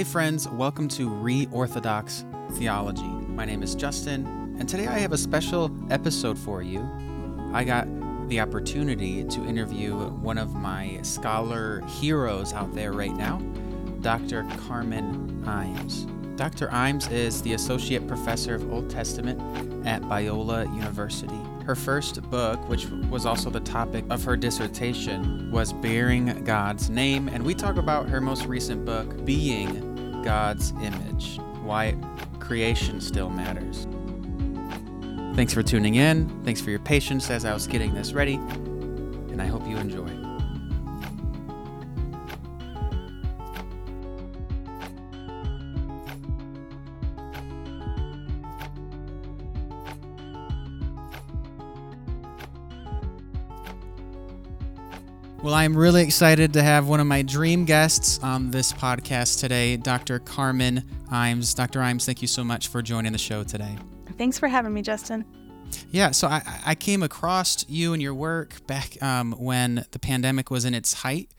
Hey, friends, welcome to Reorthodox Theology. My name is Justin, and today I have a special episode for you. I got the opportunity to interview one of my scholar heroes out there right now, Dr. Carmen Imes. Dr. Imes is the Associate Professor of Old Testament at Biola University. Her first book, which was also the topic of her dissertation, was Bearing God's Name, and we talk about her most recent book, Being God's Image Why Creation Still Matters. Thanks for tuning in. Thanks for your patience as I was getting this ready, and I hope you enjoy. Well, I'm really excited to have one of my dream guests on this podcast today, Dr. Carmen Imes. Dr. Imes, thank you so much for joining the show today. Thanks for having me, Justin. Yeah, so I, I came across you and your work back um, when the pandemic was in its height,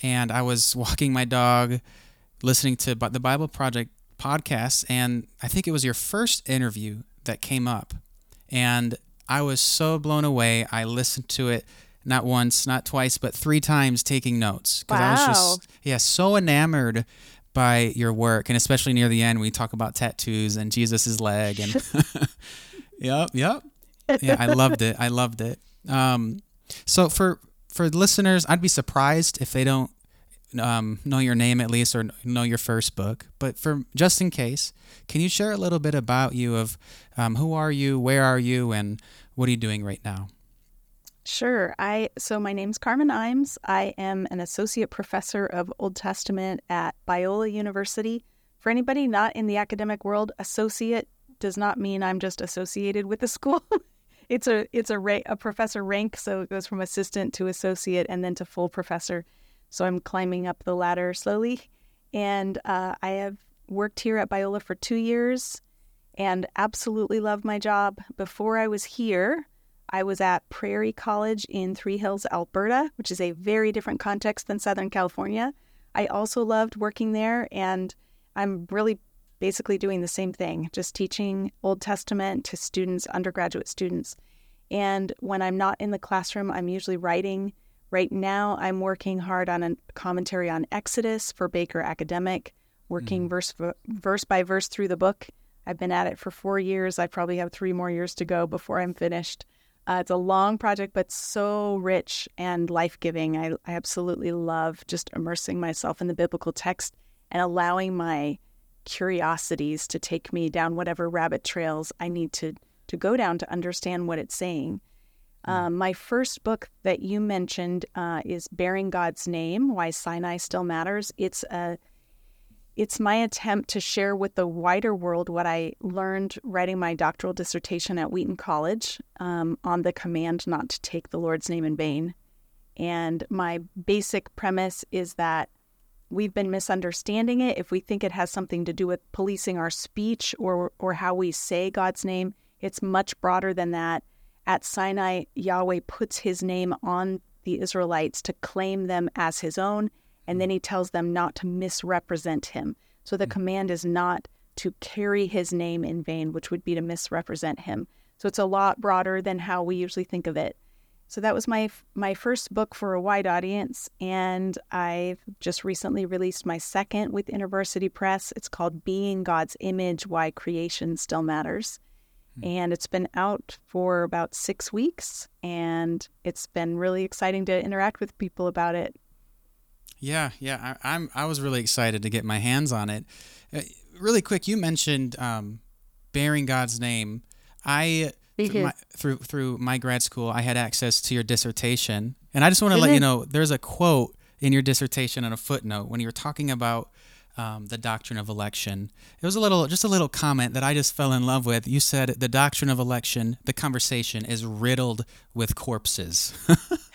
and I was walking my dog, listening to the Bible Project podcast, and I think it was your first interview that came up, and I was so blown away. I listened to it not once, not twice, but three times taking notes because wow. I was just yeah so enamored by your work, and especially near the end we talk about tattoos and Jesus's leg and yep, yep, yeah, I loved it. I loved it. Um, so for for listeners, I'd be surprised if they don't um, know your name at least or know your first book. But for just in case, can you share a little bit about you of um, who are you, where are you, and what are you doing right now? Sure. I so my name's Carmen Imes. I am an associate professor of Old Testament at Biola University. For anybody not in the academic world, associate does not mean I'm just associated with the school. it's a it's a ra- a professor rank, so it goes from assistant to associate and then to full professor. So I'm climbing up the ladder slowly, and uh, I have worked here at Biola for two years, and absolutely love my job. Before I was here, I was at Prairie College in Three Hills, Alberta, which is a very different context than Southern California. I also loved working there, and I'm really basically doing the same thing, just teaching Old Testament to students, undergraduate students. And when I'm not in the classroom, I'm usually writing. Right now, I'm working hard on a commentary on Exodus for Baker Academic, working mm. verse, verse by verse through the book. I've been at it for four years. I probably have three more years to go before I'm finished. Uh, it's a long project, but so rich and life giving. I, I absolutely love just immersing myself in the biblical text and allowing my curiosities to take me down whatever rabbit trails I need to to go down to understand what it's saying. Mm. Um, my first book that you mentioned uh, is "Bearing God's Name: Why Sinai Still Matters." It's a it's my attempt to share with the wider world what I learned writing my doctoral dissertation at Wheaton College um, on the command not to take the Lord's name in vain. And my basic premise is that we've been misunderstanding it. If we think it has something to do with policing our speech or, or how we say God's name, it's much broader than that. At Sinai, Yahweh puts his name on the Israelites to claim them as his own and then he tells them not to misrepresent him. So the mm-hmm. command is not to carry his name in vain, which would be to misrepresent him. So it's a lot broader than how we usually think of it. So that was my my first book for a wide audience, and I've just recently released my second with InterVarsity Press. It's called "Being God's Image: Why Creation Still Matters," hmm. and it's been out for about six weeks, and it's been really exciting to interact with people about it. Yeah, yeah, I, am I was really excited to get my hands on it. Uh, really quick, you mentioned um, bearing God's name. I through my, through through my grad school, I had access to your dissertation, and I just want to let you know there's a quote in your dissertation on a footnote when you were talking about um, the doctrine of election. It was a little, just a little comment that I just fell in love with. You said the doctrine of election, the conversation is riddled with corpses.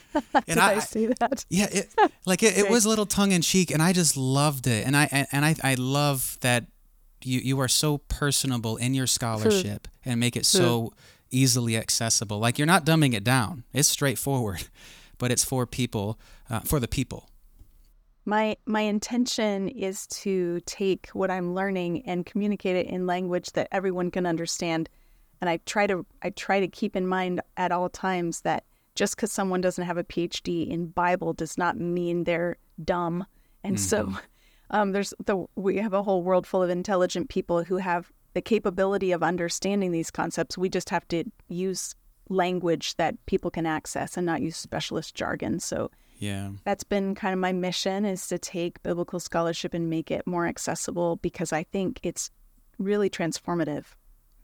and Did I, I, say that? Yeah, it, like it, it was a little tongue in cheek, and I just loved it. And I and I I love that you you are so personable in your scholarship and make it so easily accessible. Like you're not dumbing it down. It's straightforward, but it's for people, uh, for the people. My my intention is to take what I'm learning and communicate it in language that everyone can understand. And I try to I try to keep in mind at all times that just because someone doesn't have a PhD in Bible does not mean they're dumb. And mm-hmm. so um, there's the we have a whole world full of intelligent people who have the capability of understanding these concepts. We just have to use language that people can access and not use specialist jargon. So yeah. That's been kind of my mission is to take biblical scholarship and make it more accessible because I think it's really transformative.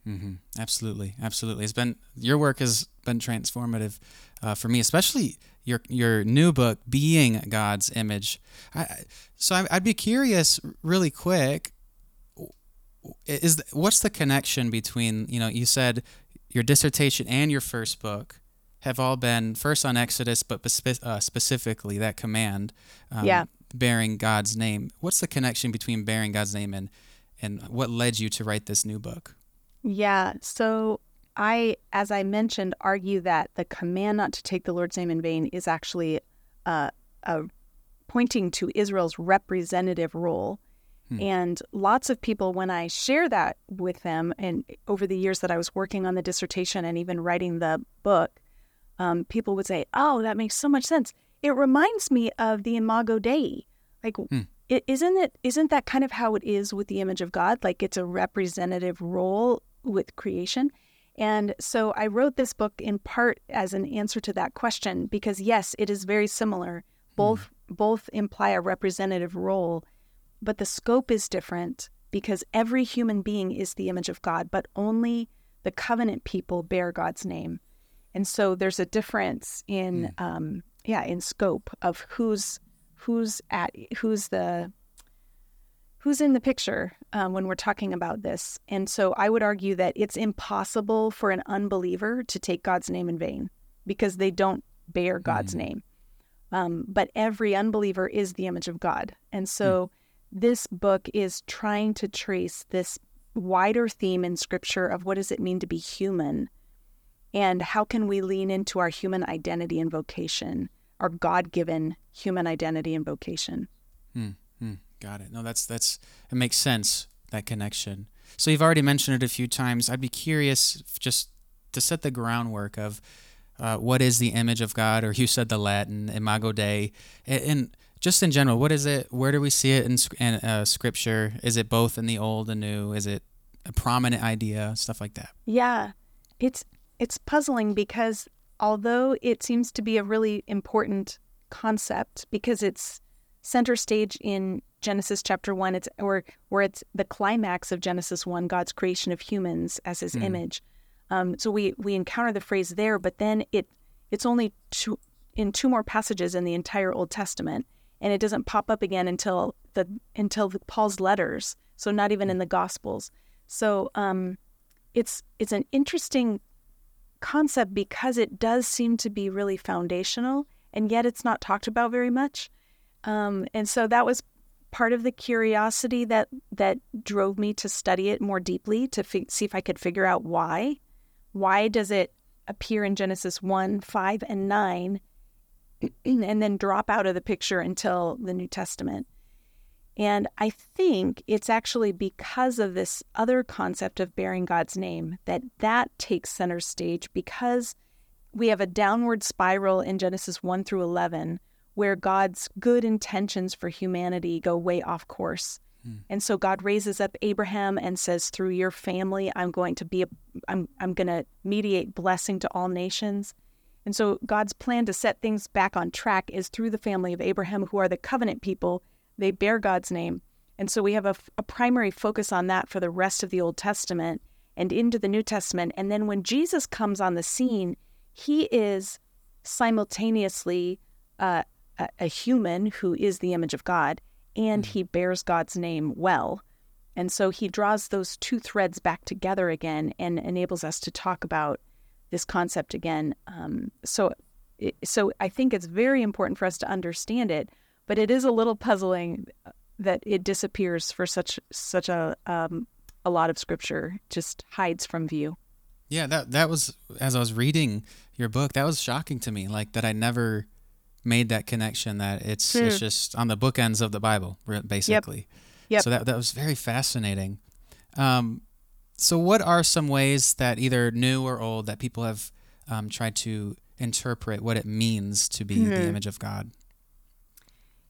Mm-hmm. Absolutely, absolutely. It's been your work has been transformative uh, for me, especially your your new book, "Being God's Image." I, so I, would be curious, really quick, is what's the connection between you know you said your dissertation and your first book have all been first on Exodus, but uh, specifically that command, um, yeah. bearing God's name. What's the connection between bearing God's name and and what led you to write this new book? Yeah, so I, as I mentioned, argue that the command not to take the Lord's name in vain is actually uh, a pointing to Israel's representative role. Hmm. And lots of people, when I share that with them, and over the years that I was working on the dissertation and even writing the book, um, people would say, "Oh, that makes so much sense." It reminds me of the Imago Dei. Like, hmm. it, isn't it? Isn't that kind of how it is with the image of God? Like, it's a representative role with creation. And so I wrote this book in part as an answer to that question because yes, it is very similar. Both hmm. both imply a representative role, but the scope is different because every human being is the image of God, but only the covenant people bear God's name. And so there's a difference in mm. um, yeah in scope of who's who's at who's the who's in the picture um, when we're talking about this. And so I would argue that it's impossible for an unbeliever to take God's name in vain because they don't bear God's mm. name. Um, but every unbeliever is the image of God. And so mm. this book is trying to trace this wider theme in scripture of what does it mean to be human and how can we lean into our human identity and vocation, our God given human identity and vocation? Hmm, hmm, got it. No, that's that's it makes sense that connection. So you've already mentioned it a few times. I'd be curious just to set the groundwork of uh, what is the image of God, or you said the Latin Imago Dei, and, and just in general, what is it? Where do we see it in, in uh, Scripture? Is it both in the Old and New? Is it a prominent idea? Stuff like that. Yeah, it's it's puzzling because although it seems to be a really important concept because it's center stage in Genesis chapter 1 it's or where it's the climax of Genesis 1 God's creation of humans as his mm. image. Um, so we we encounter the phrase there but then it it's only two, in two more passages in the entire Old Testament and it doesn't pop up again until the until the, Paul's letters so not even in the gospels. So um, it's it's an interesting concept because it does seem to be really foundational and yet it's not talked about very much. Um, and so that was part of the curiosity that that drove me to study it more deeply to see if I could figure out why. Why does it appear in Genesis 1, 5, and 9 and then drop out of the picture until the New Testament? And I think it's actually because of this other concept of bearing God's name that that takes center stage because we have a downward spiral in Genesis 1 through 11 where God's good intentions for humanity go way off course. Hmm. And so God raises up Abraham and says through your family I'm going to be a I'm I'm going to mediate blessing to all nations. And so God's plan to set things back on track is through the family of Abraham who are the covenant people they bear God's name. And so we have a, a primary focus on that for the rest of the Old Testament and into the New Testament. And then when Jesus comes on the scene, he is simultaneously uh, a, a, human who is the image of God, and mm-hmm. he bears God's name well. And so he draws those two threads back together again and enables us to talk about this concept again. Um, so, so I think it's very important for us to understand it but it is a little puzzling that it disappears for such such a um, a lot of scripture just hides from view. Yeah, that that was as I was reading your book, that was shocking to me. Like that I never made that connection that it's it's Hmm. just on the bookends of the Bible, basically. Yep. yep. So that that was very fascinating. Um, so what are some ways that either new or old that people have um, tried to interpret what it means to be the Mhm. image of God?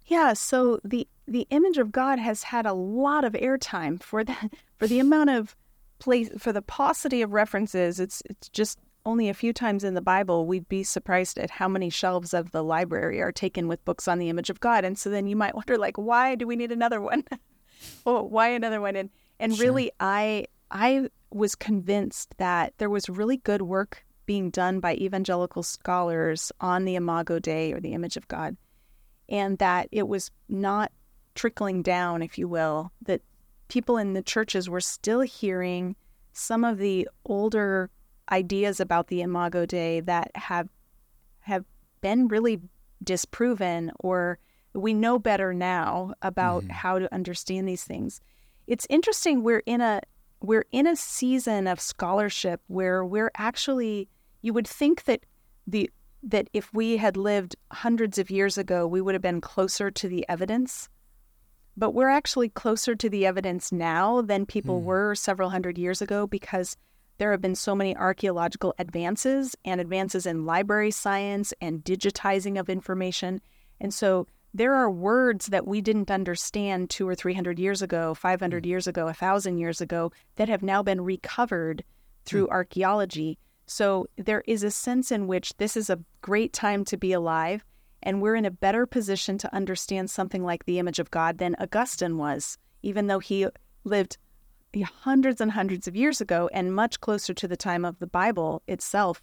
Yeah, so the the image of God has had a lot of airtime for the for the amount of place for the paucity of references. It's it's just only a few times in the Bible we'd be surprised at how many shelves of the library are taken with books on the image of God. And so then you might wonder like why do we need another one? oh, why another one? And and Sure. really I I was convinced that there was really good work being done by evangelical scholars on the Imago Dei or the image of God and that it was not trickling down, if you will, that people in the churches were still hearing some of the older ideas about the Imago Dei that have have been really disproven or we know better now about Mhm. how to understand these things. It's interesting we're in a we're in a season of scholarship where we're actually you would think that the that if we had lived hundreds of years ago, we would have been closer to the evidence. But we're actually closer to the evidence now than people Hmm. were several hundred years ago because there have been so many archaeological advances and advances in library science and digitizing of information. And so there are words that we didn't understand two or three hundred years ago, 500 hmm. years ago, a thousand years ago, that have now been recovered through hmm. archaeology. So there is a sense in which this is a great time to be alive, and we're in a better position to understand something like the image of God than Augustine was, even though he lived hundreds and hundreds of years ago and much closer to the time of the Bible itself.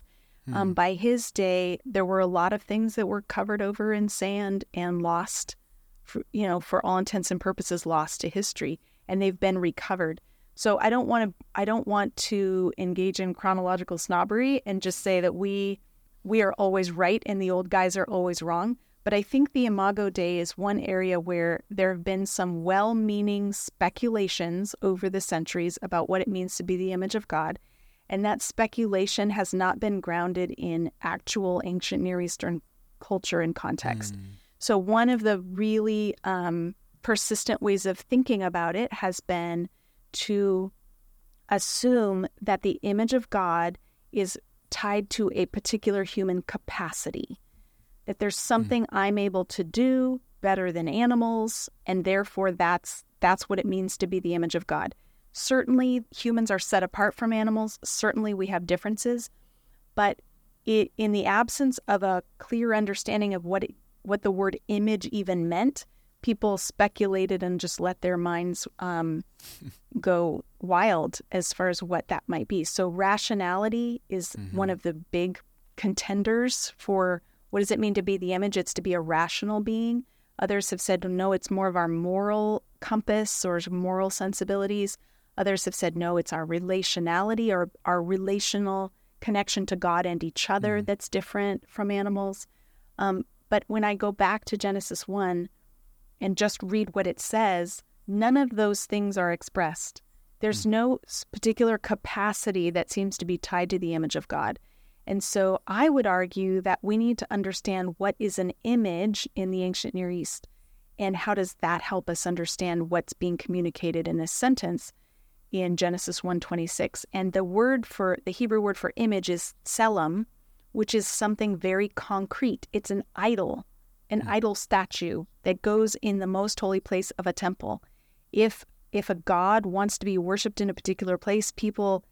Um, by his day, there were a lot of things that were covered over in sand and lost, for, you know, for all intents and purposes, lost to history, and they've been recovered. So I don't want to I don't want to engage in chronological snobbery and just say that we we are always right and the old guys are always wrong. But I think the Imago Dei is one area where there have been some well-meaning speculations over the centuries about what it means to be the image of God. And that speculation has not been grounded in actual ancient Near Eastern culture and context. Mm. So, one of the really um, persistent ways of thinking about it has been to assume that the image of God is tied to a particular human capacity, that there's something I'm able to do better than animals, and therefore that's that's what it means to be the image of God. Certainly, humans are set apart from animals. Certainly, we have differences, but it, in the absence of a clear understanding of what it, what the word image even meant, people speculated and just let their minds um, go wild as far as what that might be. So rationality is one of the big contenders for what does it mean to be the image? It's to be a rational being. Others have said no, it's more of our moral compass or moral sensibilities. Others have said no, it's our relationality or our relational connection to God and each other that's different from animals. Um, but when I go back to Genesis 1 and just read what it says, none of those things are expressed. There's no particular capacity that seems to be tied to the image of God. And so I would argue that we need to understand what is an image in the ancient Near East and how does that help us understand what's being communicated in this sentence in Genesis 1:26. And the word for the Hebrew word for image is tselem, which is something very concrete. It's an idol, an hmm. idol statue that goes in the most holy place of a temple. If if a god wants to be worshipped in a particular place, people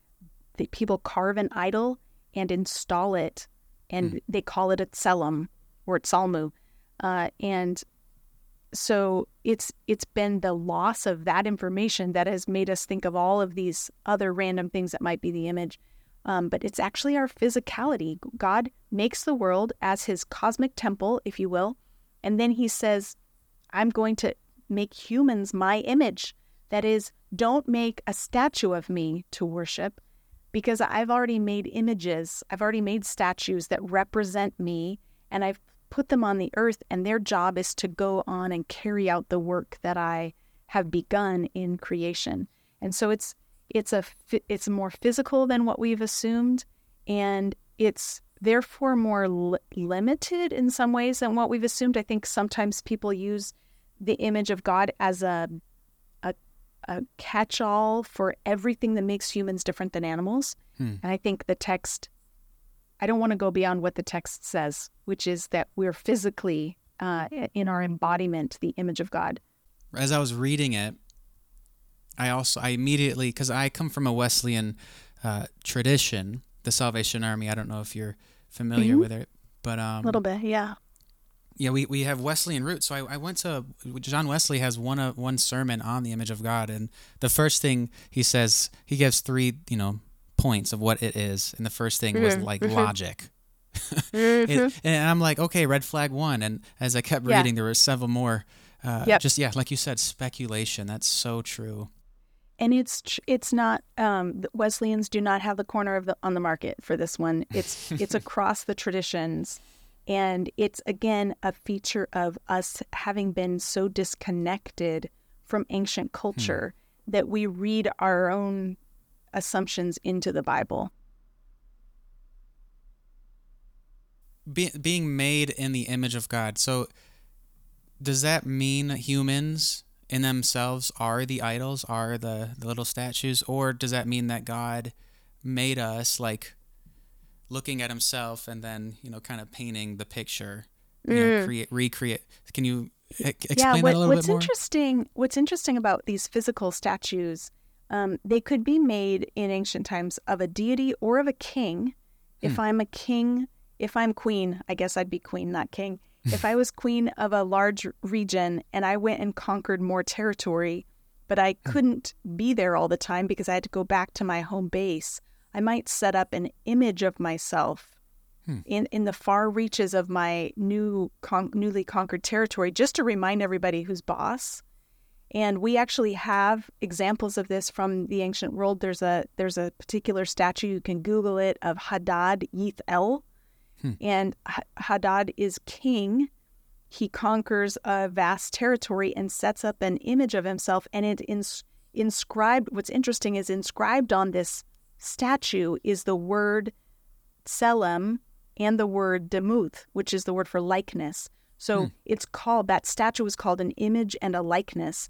the people carve an idol and install it, and they call it a tselem or tsalmu. Uh, and so it's it's been the loss of that information that has made us think of all of these other random things that might be the image. Um, but it's actually our physicality. God makes the world as his cosmic temple, if you will, and then he says, "I'm going to make humans my image." That is, don't make a statue of me to worship, because I've already made images. I've already made statues that represent me, and I've put them on the earth, and their job is to go on and carry out the work that I have begun in creation. And so it's it's a it's more physical than what we've assumed, and it's therefore more li- limited in some ways than what we've assumed. I think sometimes people use the image of God as a a, a catch-all for everything that makes humans different than animals. Hmm. And I think the text I don't want to go beyond what the text says, which is that we're physically uh, in our embodiment the image of God. As I was reading it, I also I immediately because I come from a Wesleyan uh, tradition, the Salvation Army. I don't know if you're familiar Mhm. with it, but um, A little bit, yeah. Yeah, we, we have Wesleyan roots. So I, I went to John Wesley has one uh, one sermon on the image of God, and the first thing he says he gives three you know points of what it is, and the first thing was Mhm, like mhm. logic. Mhm. It- and I'm like, okay, red flag one. And as I kept Yeah. reading, there were several more. Uh, Yep. Just yeah, like you said, speculation. That's so true. and it's it's not um, Wesleyans do not have the corner of the on the market for this one. It's it's across the traditions, and it's again a feature of us having been so disconnected from ancient hmm. culture that we read our own assumptions into the Bible. Be, being made in the image of God. So, does that mean humans in themselves are the idols, are the, the little statues, or does that mean that God made us like looking at Himself and then you know kind of painting the picture, you know, Mm. create, recreate? Can you e- explain yeah, what, that a little what's bit more? interesting what's interesting about these physical statues, um, they could be made in ancient times of a deity or of a king. If I'm a king, if I'm queen, I guess I'd be queen, not king. if I was queen of a large region and I went and conquered more territory, but I couldn't be there all the time because I had to go back to my home base, I might set up an image of myself hmm. in, in the far reaches of my new con- newly conquered territory just to remind everybody who's boss. And we actually have examples of this from the ancient world. There's a there's a particular statue you can Google it of Hadad Yith El, hmm. and H- Hadad is king. He conquers a vast territory and sets up an image of himself, and it ins- inscribed. What's interesting is inscribed on this statue is the word tselem and the word demuth, which is the word for likeness. So hmm. it's called that statue is called an image and a likeness.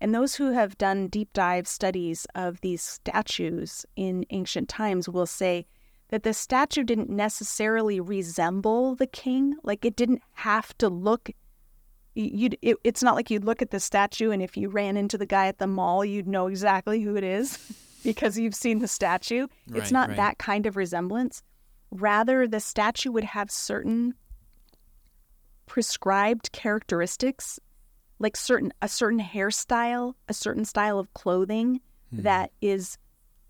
And those who have done deep dive studies of these statues in ancient times will say that the statue didn't necessarily resemble the king. Like it didn't have to look. You, it, it's not like you'd look at the statue and if you ran into the guy at the mall, you'd know exactly who it is because you've seen the statue. Right, it's not right. that kind of resemblance. Rather, the statue would have certain prescribed characteristics like certain a certain hairstyle a certain style of clothing hmm. that is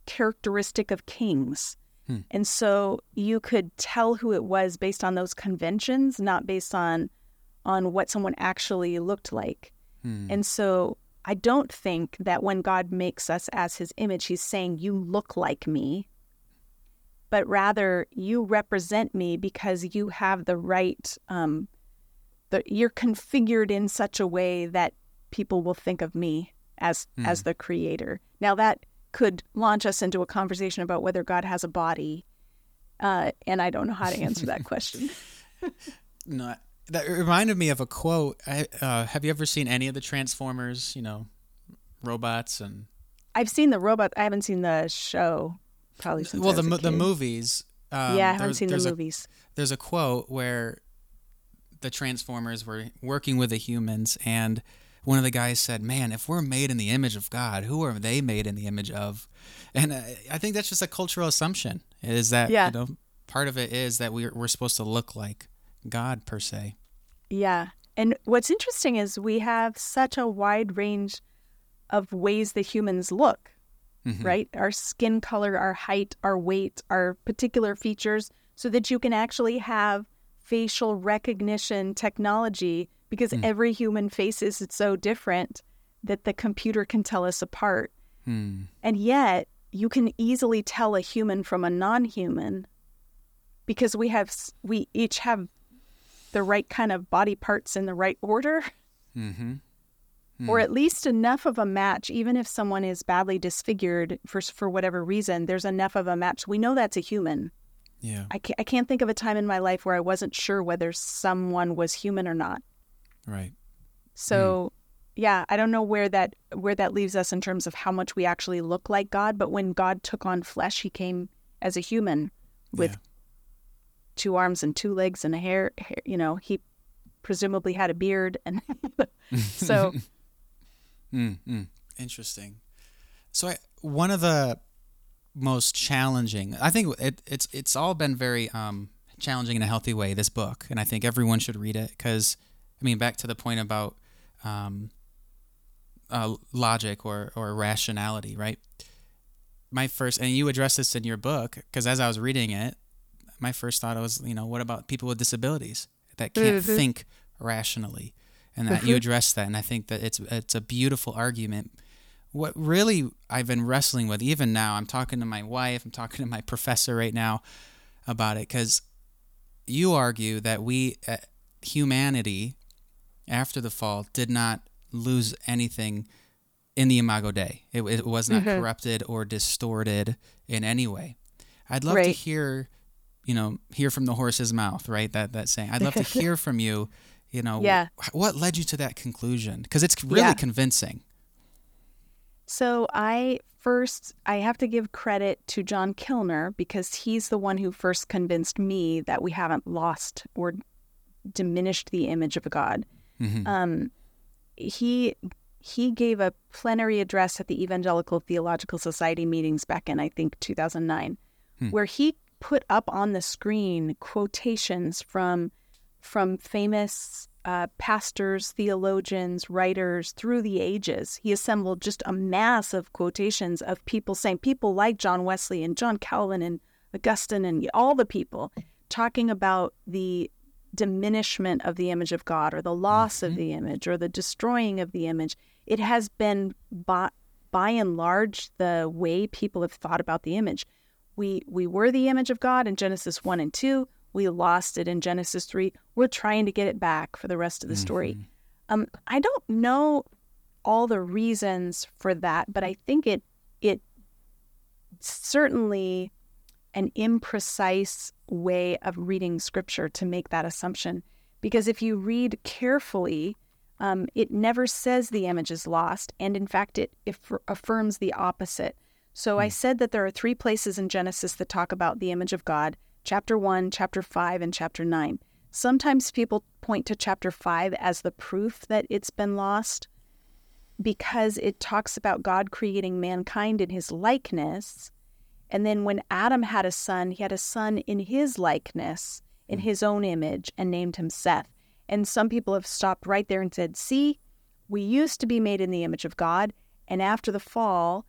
characteristic of kings hmm. and so you could tell who it was based on those conventions not based on on what someone actually looked like hmm. and so i don't think that when god makes us as his image he's saying you look like me but rather you represent me because you have the right um, the, you're configured in such a way that people will think of me as as the creator. Now that could launch us into a conversation about whether God has a body, uh, and I don't know how to answer that question. No, that reminded me of a quote. I, uh, have you ever seen any of the Transformers? You know, robots and I've seen the robot. I haven't seen the show. Probably since well, the mo- the movies. Um, yeah, I haven't seen the there's a- movies. there's a quote where the Transformers were working with the humans, and one of the guys said, "Man, if we're made in the image of God, who are they made in the image of?" And I, I think that's just a cultural assumption. Is that Yeah. you know part of it is that we're we're supposed to look like God per se. Yeah. And what's interesting is we have such a wide range of ways that humans look, right? Our skin color, our height, our weight, our particular features, so that you can actually have facial recognition technology because every human face is so different that the computer can tell us apart. Hmm. And yet, you can easily tell a human from a non-human because we have we each have the right kind of body parts in the right order Mm-hmm. or at least enough of a match even if someone is badly disfigured for for whatever reason there's enough of a match we know that's a human Yeah. I can't, I can't think of a time in my life where I wasn't sure whether someone was human or not. Right. So, yeah, I don't know where that where that leaves us in terms of how much we actually look like God. But when God took on flesh, He came as a human with Yeah. Two arms and two legs and a hair. hair you know, He presumably had a beard, and so Mm. Interesting. So I, one of the most challenging, I think it, it's it's all been very um, challenging in a healthy way. This book, and I think everyone should read it because, I mean, back to the point about um, uh, logic or or rationality, right? My first, and you address this in your book because as I was reading it, my first thought was, you know, what about people with disabilities that can't Mhm. think rationally, and that you address that, and I think that it's it's a beautiful argument. What really I've been wrestling with, even now, I'm talking to my wife, I'm talking to my professor right now about it, because you argue that we, uh, humanity, after the fall, did not lose anything in the Imago Dei. It, it was not Mhm. corrupted or distorted in any way. I'd love to hear, you know, hear from the horse's mouth, right? That that saying. I'd love to hear from you. You know, Yeah. what led you to that conclusion? Because it's really Yeah. convincing. So I first I have to give credit to John Kilner because he's the one who first convinced me that we haven't lost or diminished the image of God. Mhm. Um, he he gave a plenary address at the Evangelical Theological Society meetings back in I think 2009, Hmm. where he put up on the screen quotations from from famous uh, pastors, theologians, writers through the ages. He assembled just a mass of quotations of people saying, people like John Wesley and John Calvin and Augustine and all the people talking about the diminishment of the image of God or the loss of the image or the destroying of the image. It has been by, by and large the way people have thought about the image. We we were the image of God in Genesis 1 and 2. We lost it in Genesis 3. We're trying to get it back for the rest of the story. Um, I don't know all the reasons for that, but I think it it certainly an imprecise way of reading scripture to make that assumption. Because if you read carefully, um, it never says the image is lost, and in fact, it, it affirms the opposite. So I hmm. said that there are three places in Genesis that talk about the image of God chapter 1, chapter 5, and chapter 9. Sometimes people point to chapter 5 as the proof that it's been lost because it talks about God creating mankind in his likeness. And then when Adam had a son, he had a son in his likeness, in hmm. his own image, and named him Seth. And some people have stopped right there and said, see, we used to be made in the image of God. And after the fall,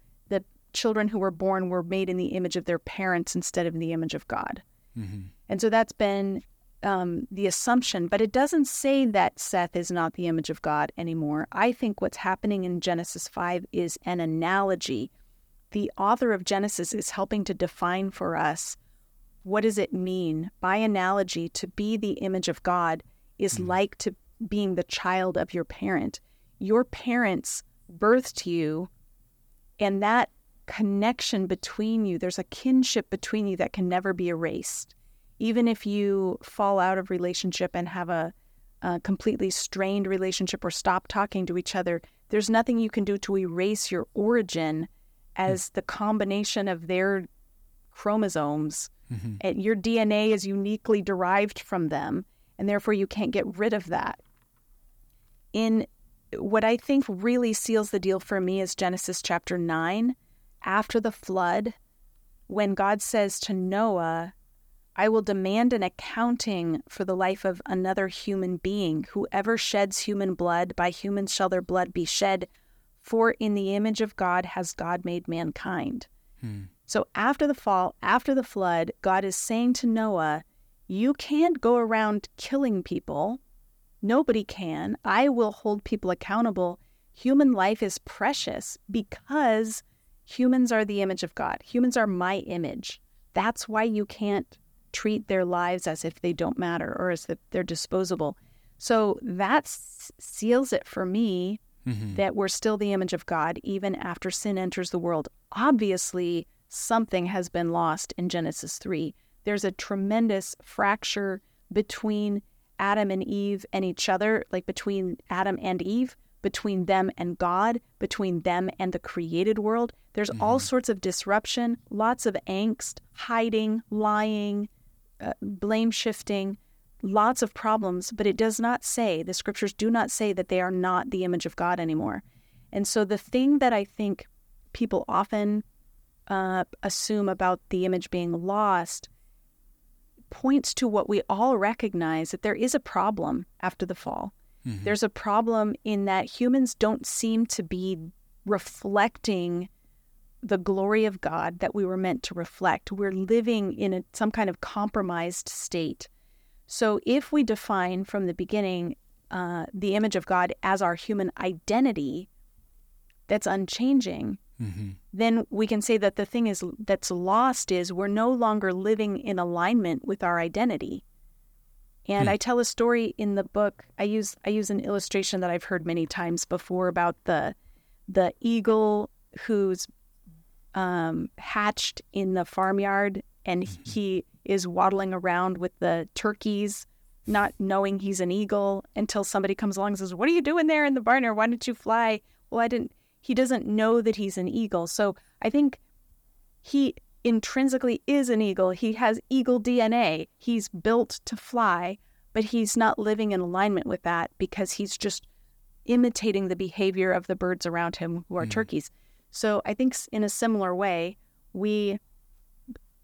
children who were born were made in the image of their parents instead of in the image of God. Mhm. And so that's been um, the assumption, but it doesn't say that Seth is not the image of God anymore. I think what's happening in Genesis 5 is an analogy. The author of Genesis is helping to define for us what does it mean by analogy to be the image of God is like to being the child of your parent. Your parents birthed you, and that connection between you, there's a kinship between you that can never be erased. Even if you fall out of relationship and have a, a completely strained relationship or stop talking to each other, there's nothing you can do to erase your origin as the combination of their chromosomes. Mhm. And your DNA is uniquely derived from them, and therefore you can't get rid of that. In what I think really seals the deal for me is Genesis chapter 9, after the flood, when God says to Noah, I will demand an accounting for the life of another human being. Whoever sheds human blood, by humans shall their blood be shed. For in the image of God has God made mankind. Hmm. So after the fall, after the flood, God is saying to Noah, You can't go around killing people. Nobody can. I will hold people accountable. Human life is precious because humans are the image of God. Humans are my image. That's why you can't treat their lives as if they don't matter or as if they're disposable. So that seals it for me Mhm. that we're still the image of God even after sin enters the world. Obviously, something has been lost in Genesis 3. there's a tremendous fracture between Adam and Eve and each other, like between Adam and Eve, between them and God, between them and the created world. There's mm-hmm. all sorts of disruption, lots of angst, hiding, lying, uh, blame shifting, lots of problems, but it does not say, the scriptures do not say that they are not the image of God anymore. And so the thing that I think people often uh, assume about the image being lost points to what we all recognize that there is a problem after the fall. Mm-hmm. There's a problem in that humans don't seem to be reflecting the glory of God that we were meant to reflect. We're living in a, some kind of compromised state. So, if we define from the beginning uh, the image of God as our human identity that's unchanging, mm-hmm. then we can say that the thing is that's lost is we're no longer living in alignment with our identity. And mm. I tell a story in the book. I use I use an illustration that I've heard many times before about the the eagle who's um, hatched in the farmyard and mm-hmm. he is waddling around with the turkeys, not knowing he's an eagle until somebody comes along and says, "What are you doing there in the barn? Or why didn't you fly?" Well, I didn't. He doesn't know that he's an eagle. So I think he intrinsically is an eagle. He has eagle DNA. He's built to fly, but he's not living in alignment with that because he's just imitating the behavior of the birds around him who are mm. turkeys. So I think in a similar way, we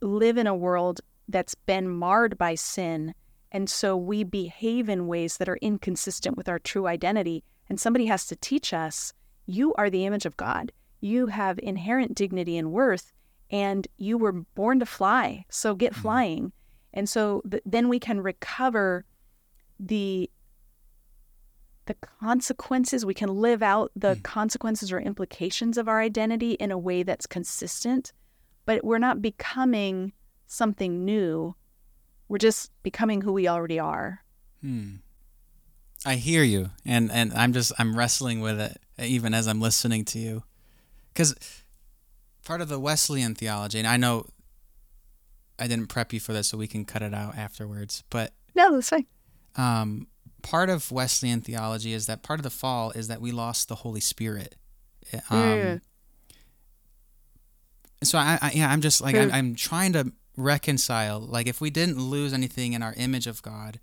live in a world that's been marred by sin. And so we behave in ways that are inconsistent with our true identity. And somebody has to teach us you are the image of God. You have inherent dignity and worth and you were born to fly. So get mm-hmm. flying. And so th- then we can recover the the consequences we can live out the mm. consequences or implications of our identity in a way that's consistent but we're not becoming something new we're just becoming who we already are hmm. i hear you and and i'm just i'm wrestling with it even as i'm listening to you because part of the Wesleyan theology, and I know I didn't prep you for this, so we can cut it out afterwards. But no, that's fine. Um, part of Wesleyan theology is that part of the fall is that we lost the Holy Spirit. Eh, um, yeah. So I, I, yeah, I'm just like I'm, I'm trying to reconcile. Like, if we didn't lose anything in our image of God,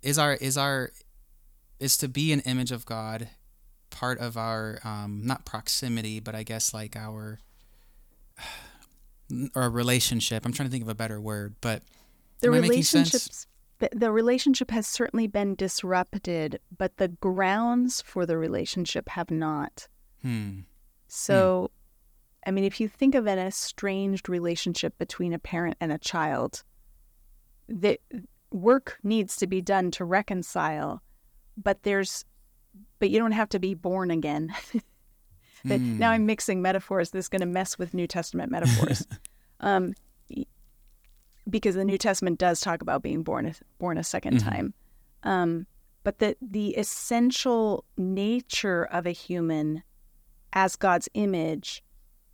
is our is our is to be an image of God part of our um, not proximity, but I guess like our or a relationship. I'm trying to think of a better word, but the relationships the, relationship has certainly been disrupted, but the grounds for the relationship have not. Hmm. So, hmm. I mean, if you think of an estranged relationship between a parent and a child, the work needs to be done to reconcile, but there's, but you don't have to be born again. that mm. now I'm mixing metaphors. This is going to mess with New Testament metaphors, um, because the New Testament does talk about being born a, born a 2nd mm-hmm. time. Um, but the the essential nature of a human as God's image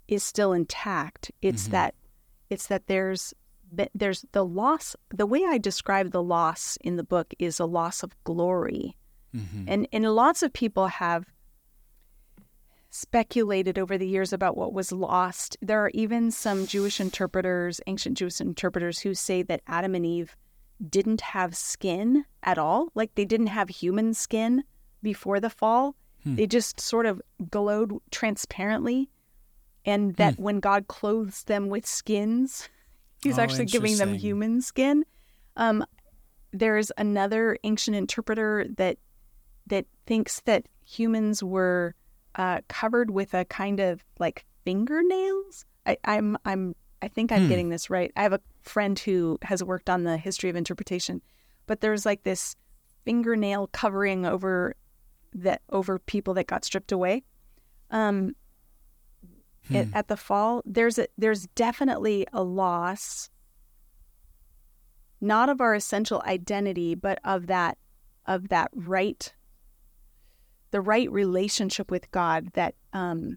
is still intact. It's mm-hmm. that it's that there's there's the loss. The way I describe the loss in the book is a loss of glory, mm-hmm. and and lots of people have speculated over the years about what was lost. There are even some Jewish interpreters, ancient Jewish interpreters, who say that Adam and Eve didn't have skin at all. Like they didn't have human skin before the fall. Hmm. They just sort of glowed transparently. And that hmm. when God clothes them with skins, he's oh, actually giving them human skin. Um, there's another ancient interpreter that that thinks that humans were uh, covered with a kind of like fingernails. I, I'm I'm I think I'm hmm. getting this right. I have a friend who has worked on the history of interpretation, but there's like this fingernail covering over that over people that got stripped away. Um, hmm. it, at the fall, there's a there's definitely a loss, not of our essential identity, but of that of that right the right relationship with God that um,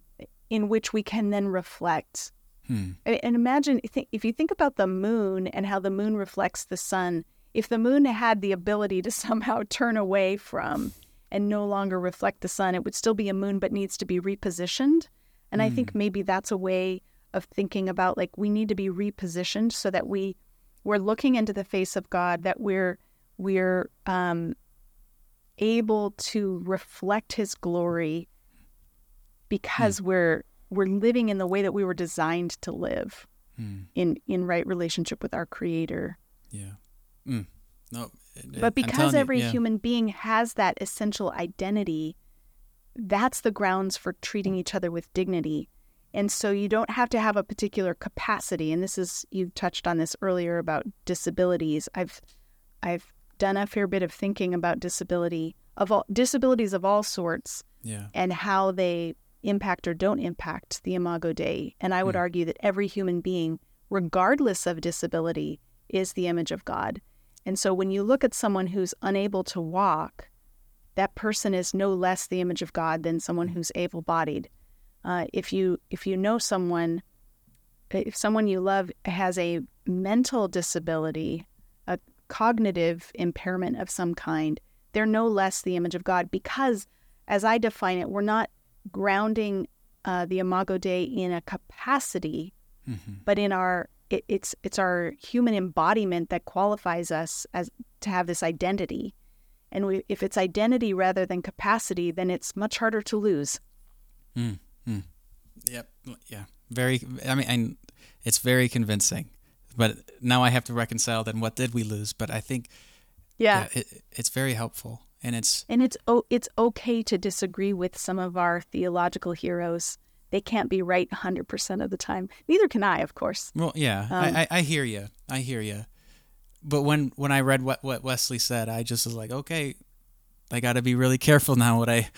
in which we can then reflect Hmm. And imagine if you think about the moon and how the moon reflects the sun, if the moon had the ability to somehow turn away from and no longer reflect the sun, it would still be a moon but needs to be repositioned. And mm. I think hmm. maybe that's a way of thinking about like we need to be repositioned so that we we're looking into the face of God, that we're we're um, able to reflect His glory because mm. we're we're living in the way that we were designed to live mm. in in right relationship with our Creator. Yeah. Mm. No. But because every you, yeah. human being has that essential identity, that's the grounds for treating each other with dignity. And so you don't have to have a particular capacity. And this is you touched on this earlier about disabilities. I've I've done a fair bit of thinking about disability of all disabilities of all sorts yeah. and how they impact or don't impact the imago dei. And I would mm. argue that every human being, regardless of disability, is the image of God. And so when you look at someone who's unable to walk, that person is no less the image of God than someone who's able-bodied. Uh, if you if you know someone, if someone you love has a mental disability, cognitive impairment of some kind, they're no less the image of God because, as I define it, we're not grounding uh, the Imago Dei in a capacity, mm-hmm. but in our it, it's it's our human embodiment that qualifies us as to have this identity. And we, if it's identity rather than capacity, then it's much harder to lose. Mm. Mm. Yep. Yeah. Very. I mean, and it's very convincing. But now I have to reconcile. Then what did we lose? But I think. Yeah. yeah it, it's very helpful, and it's and it's oh, it's okay to disagree with some of our theological heroes. They can't be right 100% of the time. Neither can I, of course. Well, yeah, um, I, I, I hear you. I hear you. But when when I read what what Wesley said, I just was like, okay, I got to be really careful now what I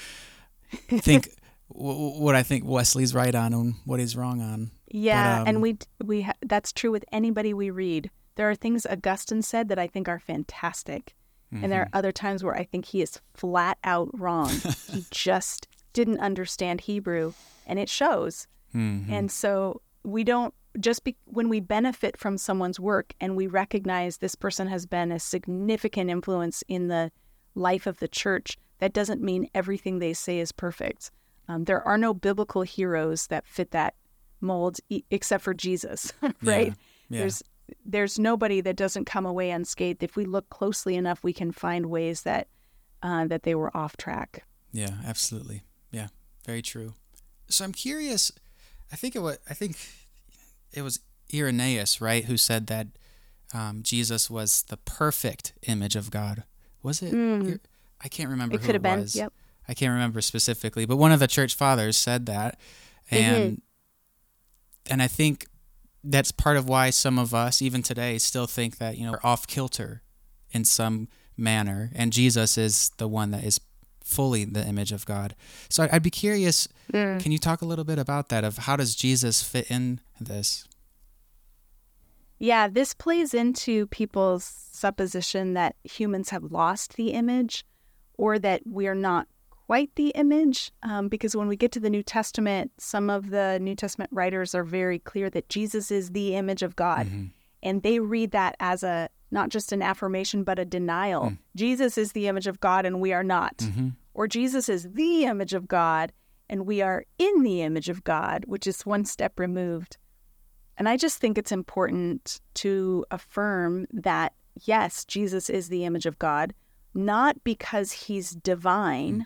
think what I think Wesley's right on and what he's wrong on. Yeah, but, um, and we we ha- that's true with anybody we read. There are things Augustine said that I think are fantastic, mm-hmm. and there are mm-hmm. other times where I think he is flat out wrong. he just didn't understand Hebrew, and it shows. Mm-hmm. And so we don't just be, when we benefit from someone's work and we recognize this person has been a significant influence in the life of the church. That doesn't mean everything they say is perfect. Um, there are no biblical heroes that fit that mold e- except for Jesus, right? Yeah, yeah. There's there's nobody that doesn't come away unscathed. If we look closely enough, we can find ways that uh, that they were off track. Yeah, absolutely. Yeah, very true. So I'm curious. I think it was. I think it was Irenaeus, right, who said that um, Jesus was the perfect image of God. Was it? Mm. I can't remember. It could have been. Was. Yep. I can't remember specifically, but one of the church fathers said that, and mm-hmm. And I think that's part of why some of us, even today, still think that you know we're off kilter in some manner, and Jesus is the one that is fully the image of God. So I'd be curious. Mm. Can you talk a little bit about that? Of how does Jesus fit in this? Yeah, this plays into people's supposition that humans have lost the image or that we're not quite the image um, because when we get to the New Testament, some of the New Testament writers are very clear that Jesus is the image of God. Mm-hmm. And they read that as a not just an affirmation, but a denial. Mm. Jesus is the image of God and we are not. Mm-hmm. Or Jesus is the image of God and we are in the image of God, which is one step removed. And I just think it's important to affirm that, yes, Jesus is the image of God, not because he's divine, mm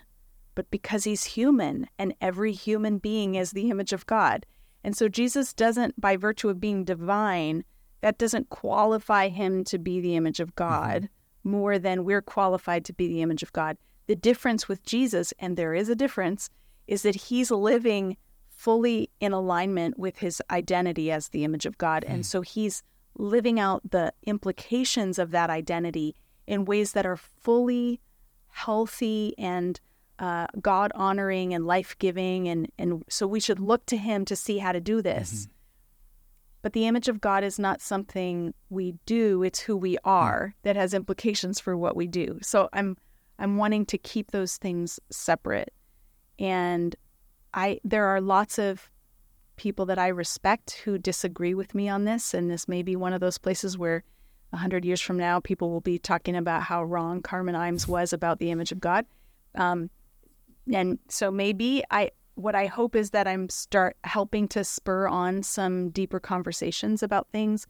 but because he's human and every human being is the image of God. And so Jesus doesn't, by virtue of being divine, that doesn't qualify him to be the image of God mm-hmm. more than we're qualified to be the image of God. The difference with Jesus, and there is a difference, is that he's living fully in alignment with his identity as the image of God. Mm. And so he's living out the implications of that identity in ways that are fully healthy and uh, God honoring and life giving, and and so we should look to Him to see how to do this. Mm-hmm. But the image of God is not something we do; it's who we are that has implications for what we do. So I'm I'm wanting to keep those things separate, and I there are lots of people that I respect who disagree with me on this, and this may be one of those places where a hundred years from now people will be talking about how wrong Carmen Imes was about the image of God. Um, and so maybe I what I hope is that I'm start helping to spur on some deeper conversations about things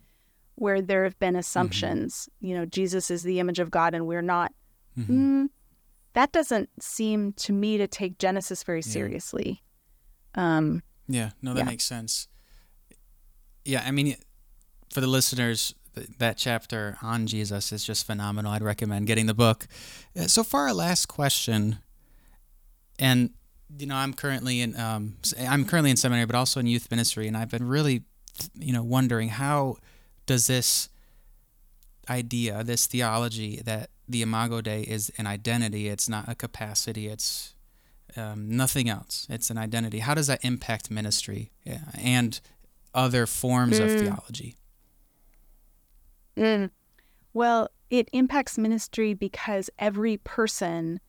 where there have been assumptions. Mm-hmm. You know, Jesus is the image of God, and we're not. Mm-hmm. Mm, that doesn't seem to me to take Genesis very seriously. Yeah, um, yeah no, that yeah. makes sense. Yeah, I mean, for the listeners, that chapter on Jesus is just phenomenal. I'd recommend getting the book. Uh, so, for our last question, and you know, I'm currently in um, I'm currently in seminary, but also in youth ministry, and I've been really, you know, wondering how does this idea, this theology that the Imago Dei is an identity, it's not a capacity, it's um, nothing else. It's an identity. How does that impact ministry yeah, and other forms mm. of theology? Mm. Well, it impacts ministry because every person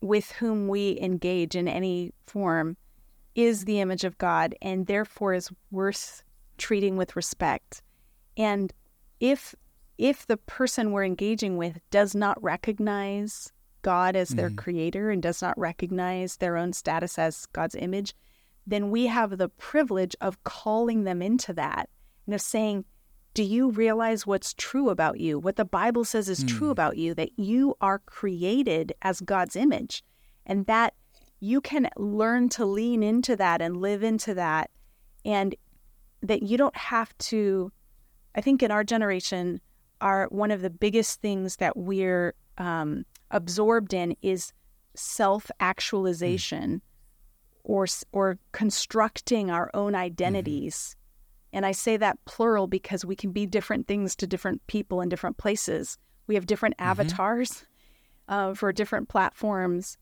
with whom we engage in any form is the image of God and therefore is worth treating with respect. And if if the person we're engaging with does not recognize God as their mm. creator and does not recognize their own status as God's image, then we have the privilege of calling them into that and of saying, Do you realize what's true about you? What the Bible says is mm. true about you, that you are created as God's image, and that you can learn to lean into that and live into that, and that you don't have to. I think in our generation, are one of the biggest things that we're um, absorbed in is self actualization mm. or or constructing our own mm-hmm. identities. And I say that plural because we can be different things to different people in different places. We have different mm-hmm. avatars uh, for different platforms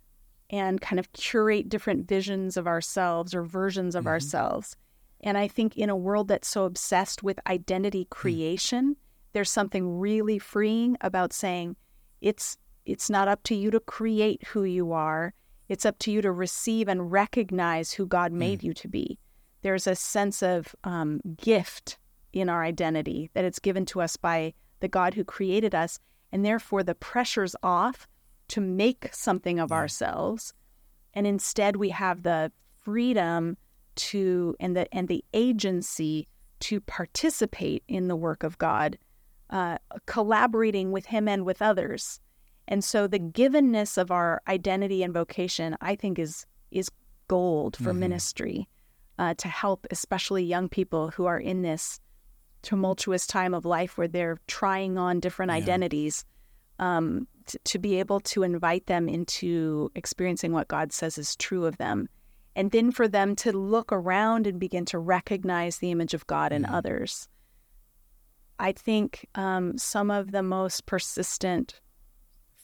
and kind of curate different visions of ourselves or versions of mm-hmm. ourselves. And I think in a world that's so obsessed with identity mm. creation, mm there's something really freeing about saying it's it's not up to you to create who you are. It's up to you to receive and recognize who God hmm. made mm. you to be. There's a sense of um, gift in our identity that it's given to us by the God who created us, and therefore the pressure's off to make something of yeah. ourselves, and instead we have the freedom to and the and the agency to participate in the work of God uh, collaborating with him and with others. And so the givenness of our identity and vocation, I think, is is gold for mm-hmm. ministry uh, to help, especially young people who are in this tumultuous time of life where they're trying on different yeah. identities. Um, t- to be able to invite them into experiencing what God says is true of them, and then for them to look around and begin to recognize the image of God in mm-hmm. others. I think um, some of the most persistent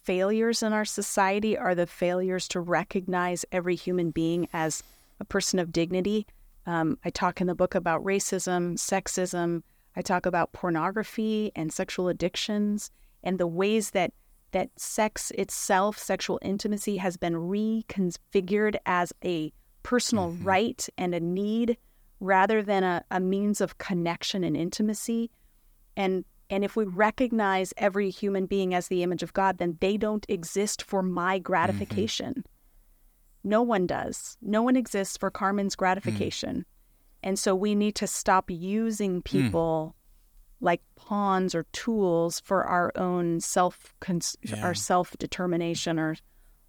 failures in our society are the failures to recognize every human being as a person of dignity. Um, I talk in the book about racism, sexism. I talk about pornography and sexual addictions and the ways that that sex itself, sexual intimacy, has been reconfigured as a personal mm-hmm. right and a need rather than a, a means of connection and intimacy and and if we recognize every human being as the image of God, then they don't exist for my mm-hmm. gratification. Mm-hmm. No one does. No one exists for Carmen's gratification. Mm. And so we need to stop using mm. people mm. like pawns or tools for our own self yeah. our self determination or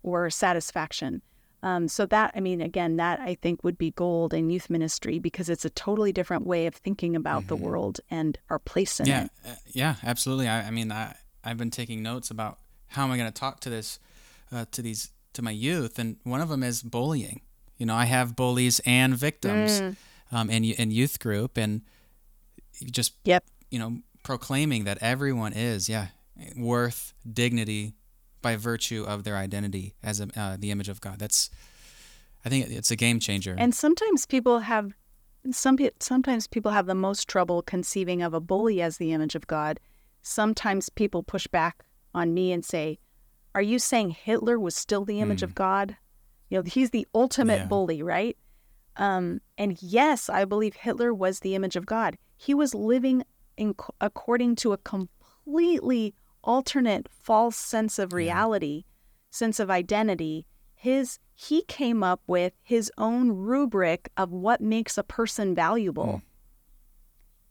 or satisfaction. Um, so that, I mean, again, that I think would be gold in youth ministry because it's a totally different way of thinking about mm-hmm. the world and our place in yeah, it. Uh, yeah, absolutely. I, I, mean, I I've been taking notes about how am I going to talk to this uh, to these to my youth, and one of them is bullying. You know, I have bullies and victims mm. um, in in youth group, and just yep, you know, proclaiming that everyone is yeah worth dignity by virtue of their identity as a, uh, the image of God. That's, I think it's a game changer. And sometimes people have, some sometimes people have the most trouble conceiving of a bully as the image of God. Sometimes people push back on me and say, "Are you saying Hitler was still the image mm. of God? You know, he's the ultimate yeah. bully, right?" Um, and yes, I believe Hitler was the image of God. He was living in, according to a completely alternate, false sense of reality, sense of identity. His he came up with his own rubric of what makes a person valuable. Mm.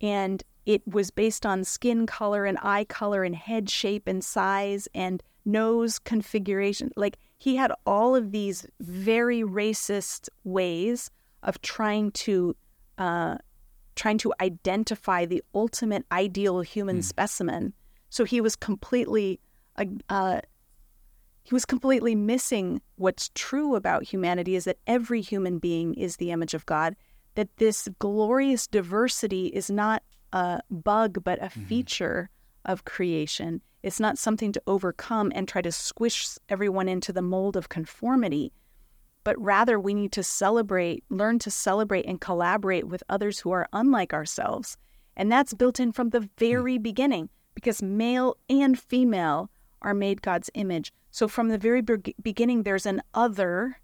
And it was based on skin color and eye color and head shape and size and nose configuration. Like he had all of these very racist ways of trying to uh, trying to identify the ultimate ideal human mm. specimen. So he was completely uh, uh, he was completely missing what's true about humanity is that every human being is the image of God. That this glorious diversity is not a bug but a mm-hmm. feature of creation. It's not something to overcome and try to squish everyone into the mold of conformity, but rather we need to celebrate, learn to celebrate and collaborate with others who are unlike ourselves. And that's built in from the hmm. very beginning because male and female are made God's image. So from the very be- beginning, there's an other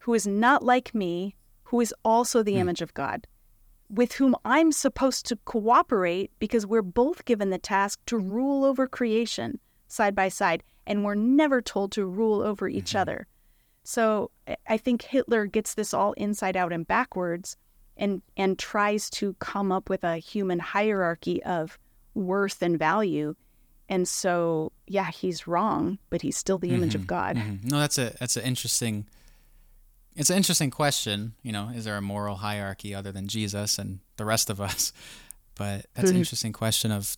who is not like me, who is also the mm. image of God with whom I'm supposed to cooperate because we're both given the task to rule over creation side by side, and we're never told to rule over each mm-hmm. other. So I think Hitler gets this all inside out and backwards and and tries to come up with a human hierarchy of worth and value. And so yeah, he's wrong, but he's still the mm-hmm. image of mm-hmm. God. Mm-hmm. No, that's a that's an interesting it's an interesting question. You know, is there a moral hierarchy other than Jesus and the rest of us? But that's an interesting question of,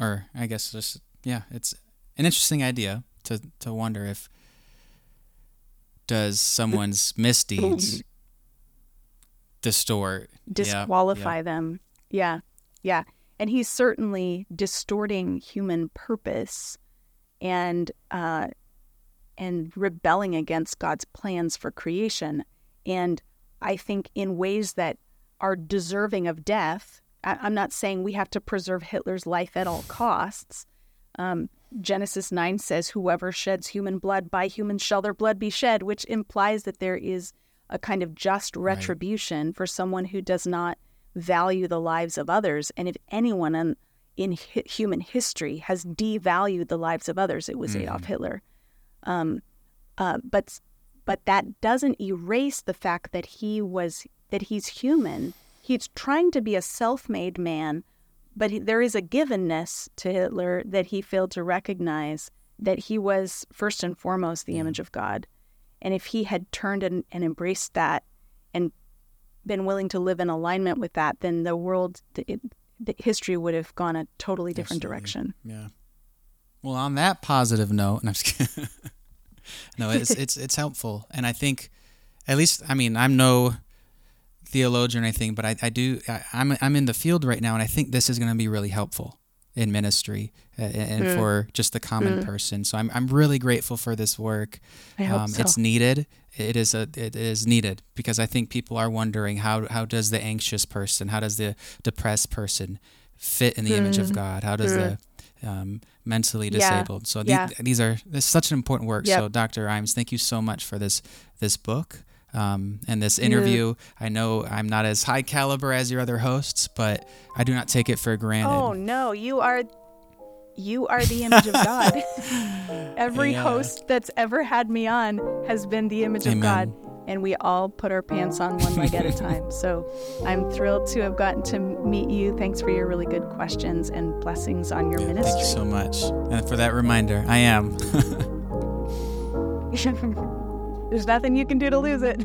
or I guess just yeah, it's an interesting idea to to wonder if does someone's misdeeds distort disqualify yeah, yeah. them yeah yeah and he's certainly distorting human purpose and uh, and rebelling against God's plans for creation. And I think in ways that are deserving of death. I, am not saying we have to preserve Hitler's life at all costs. Um, Genesis 9 says, Whoever sheds human blood, by human shall their blood be shed, which implies that there is a kind of just retribution right. for someone who does not value the lives of others. And if anyone in, in hi- human history has devalued the lives of others, it was mm. Adolf Hitler. Um, uh, but but that doesn't erase the fact that he was that he's human. He's trying to be a self-made man, but he, there is a givenness to Hitler that he failed to recognize that he was first and foremost the image of God. And if he had turned and, and embraced that and been willing to live in alignment with that, then the world, the, the history would have gone a totally different Absolutely. direction. Yeah. Well, on that positive note, and I'm just kidding. no, it's it's it's helpful, and I think, at least, I mean, I'm no theologian or anything, but I, I do I, am I'm, I'm in the field right now, and I think this is going to be really helpful in ministry and, and mm. for just the common mm. person. So I'm I'm really grateful for this work. I hope um, so. It's needed. It is a it is needed because I think people are wondering how how does the anxious person, how does the depressed person fit in the mm. image of mm. God? How does the mm um, mentally disabled. Yeah. So yeah. these are this is such an important work. Yep. So Dr. Imes, thank you so much for this this book. Um, and this interview. I know I'm not as high caliber as your other hosts, but I do not take it for granted. Oh no, you are you are the image of God. Every yeah. host that's ever had me on has been the image Amen. of God and we all put our pants on one leg at a time. So I'm thrilled to have gotten to meet you. Thanks for your really good questions and blessings on your yeah, ministry. Thank you so much. And for that reminder, I am. There's nothing you can do to lose it.